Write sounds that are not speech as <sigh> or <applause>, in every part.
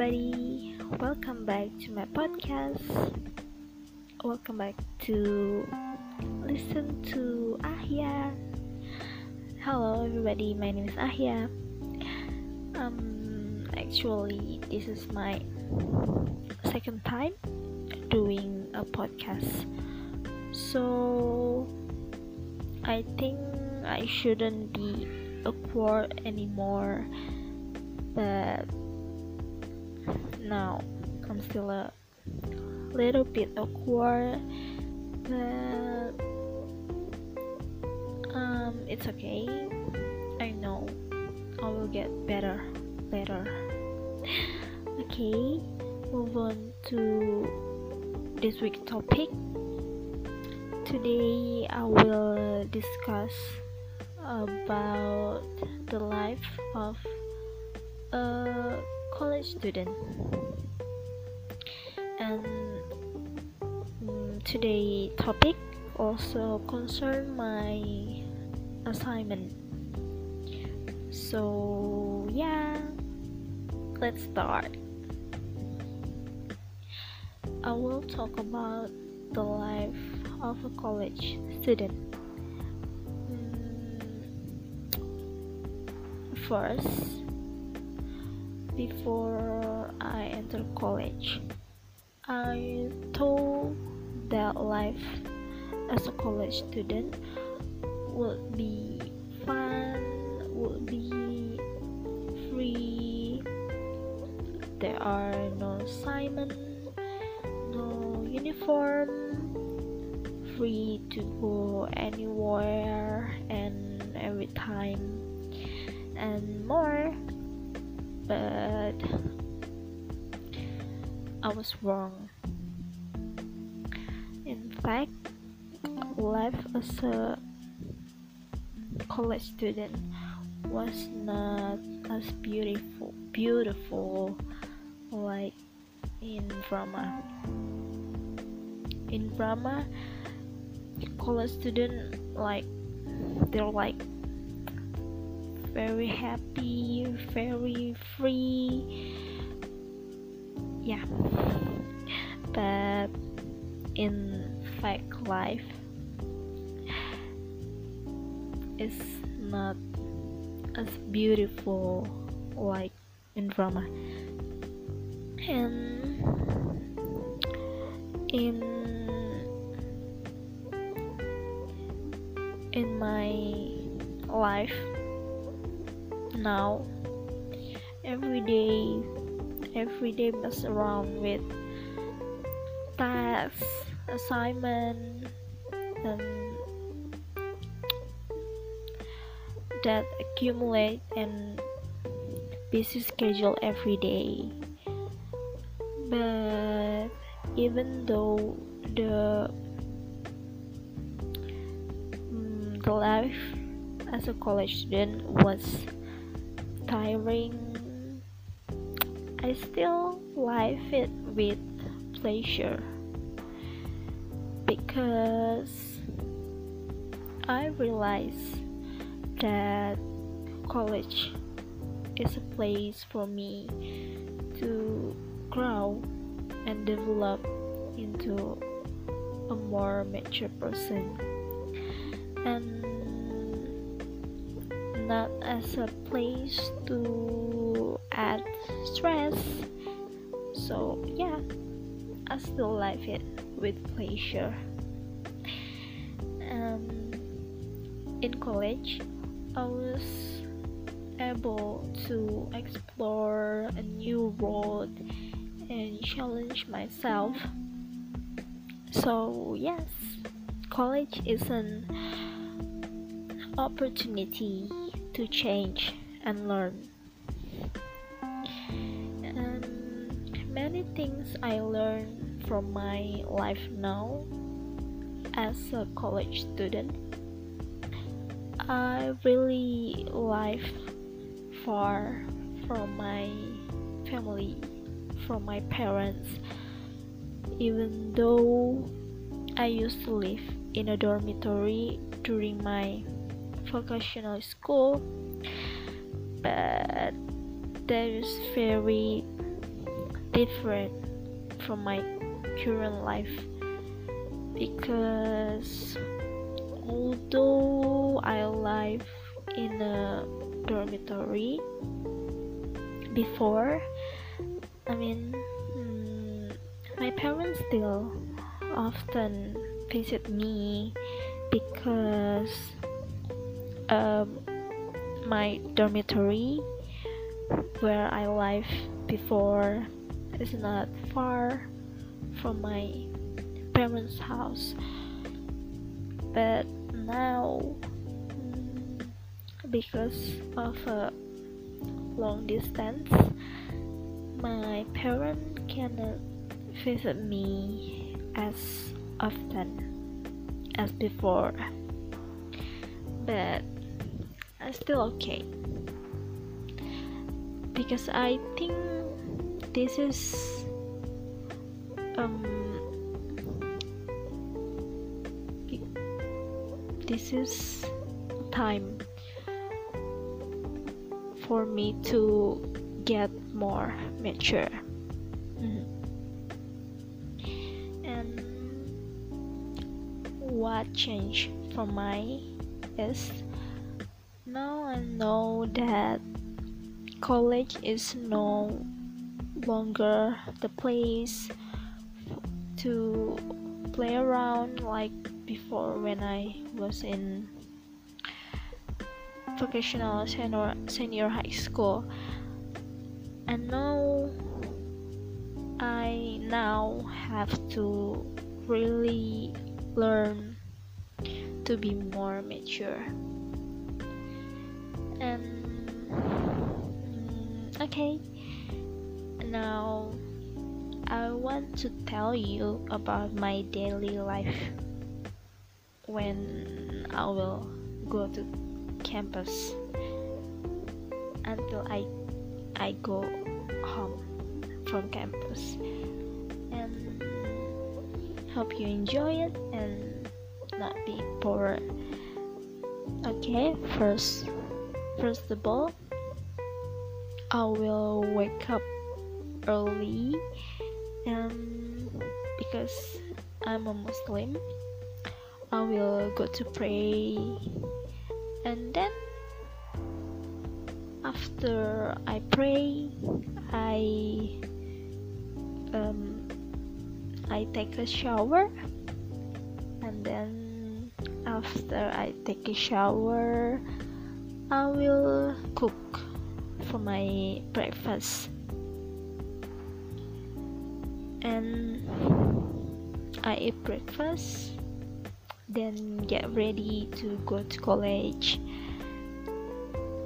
everybody. Welcome back to my podcast. Welcome back to listen to Ahya. Hello everybody, my name is Ahya. Um actually this is my second time doing a podcast. So I think I shouldn't be awkward anymore but now I'm still a little bit awkward but um it's okay. I know. I will get better later okay move on to this week's topic. Today I will discuss about the life of a college student. And um, today topic also concern my assignment. So yeah let's start. I will talk about the life of a college student. First before I enter college. I thought that life as a college student would be fun would be free. There are no assignment no uniform free to go anywhere and every time and more but I was wrong. In fact life as a college student was not as beautiful beautiful like in drama in drama college student like they're like very happy very free. Yeah. But in fact life is not as beautiful like in drama. And in in my life now. Every day every day mess around with tasks assignment and that accumulate and busy schedule every day. But even though the mm, the life as a college student was tiring. I still live it with pleasure because I realize that college is a place for me to grow and develop into a more mature person. And not as a place to add stress. So yeah I still like it with pleasure. Um, in college I was able to explore a new world and challenge myself. So yes college is an opportunity to change and learn. And many things I learned from my life now as a college student. I really live far from my family from my parents even though I used to live in a dormitory during my vocational school but that is very different from my current life because although I live in a dormitory before I mean mm, my parents still often visit me because um, my dormitory where I live before. Is not far from my parents' house. But now mm, because of a long distance my parents cannot visit me as often as before. But still okay because I think this is um this is time for me to get more mature mm. and what changed for my is now I know that college is no longer the place to play around like before when I was in vocational senior senior high school. And now I now have to really learn to be more mature mm, okay. Now I want to tell you about my daily life when I will go to campus until I I go home from campus. And hope you enjoy it and not be bored. Okay first first of all I will wake up early and because I'm a Muslim I will go to pray. And then after I pray I um, I take a shower. And then after I take a shower I will cook for my breakfast. And I eat breakfast then get ready to go to college.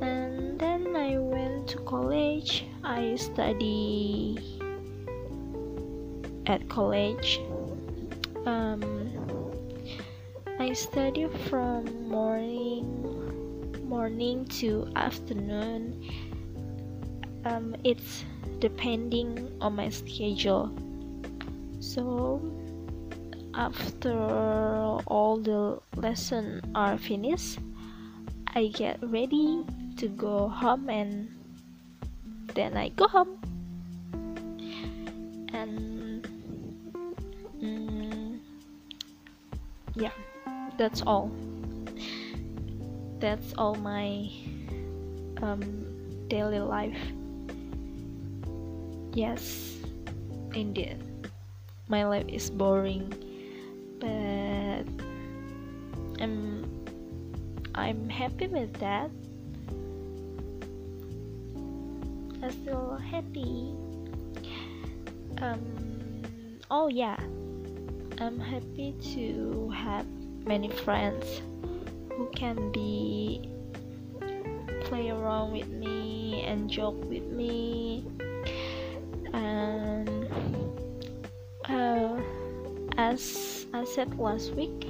And then I went to college. I study at college. Um, I study from morning morning to afternoon um, it's depending on my schedule. So after all the lesson are finished I get ready to go home and then I go home. And mm, yeah that's all that's all my um, daily life yes indeed my life is boring but I'm I'm happy with that. I'm still happy. Um, oh yeah, I'm happy to have many friends who can be play around with me and joke with me and uh, as I said last week,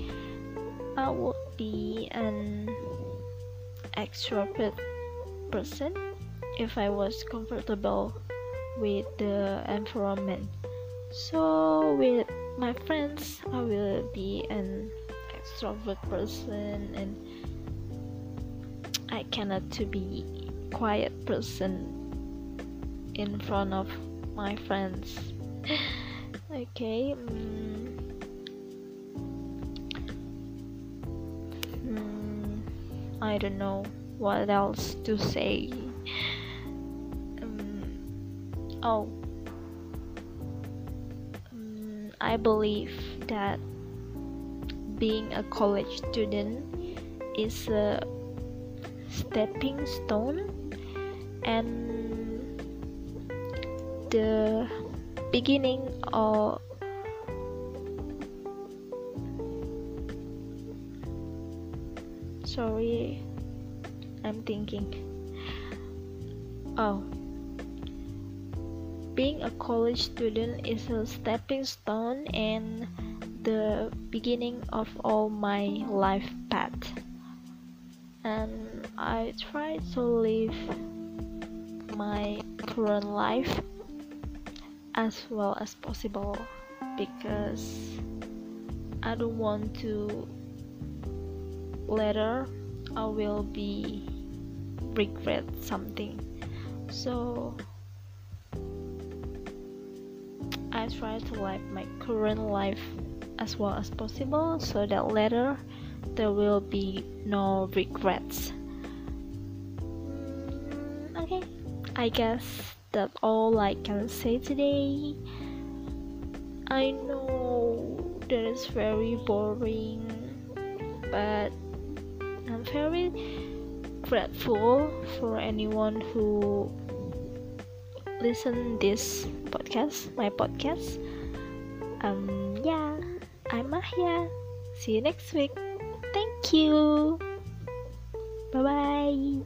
I would be an extrovert person if I was comfortable with the environment. So with my friends, I will be an extrovert person and I cannot to be quiet person in front of my friends. <sighs> Okay mm, mm, I don't know what else to say. Um, oh um, I believe that being a college student is a stepping stone and the beginning of sorry I'm thinking. Oh. Being a college student is a stepping stone and the beginning of all my life path. And I try to live my current life as well as possible because I don't want to later I will be regret something. So I try to live my current life as well as possible so that later there will be no regrets. Mm, okay I guess that's all I can say today. I know that is very boring but I'm very grateful for anyone who listen this podcast my podcast. Um yeah. See you next week. Thank you. Bye bye.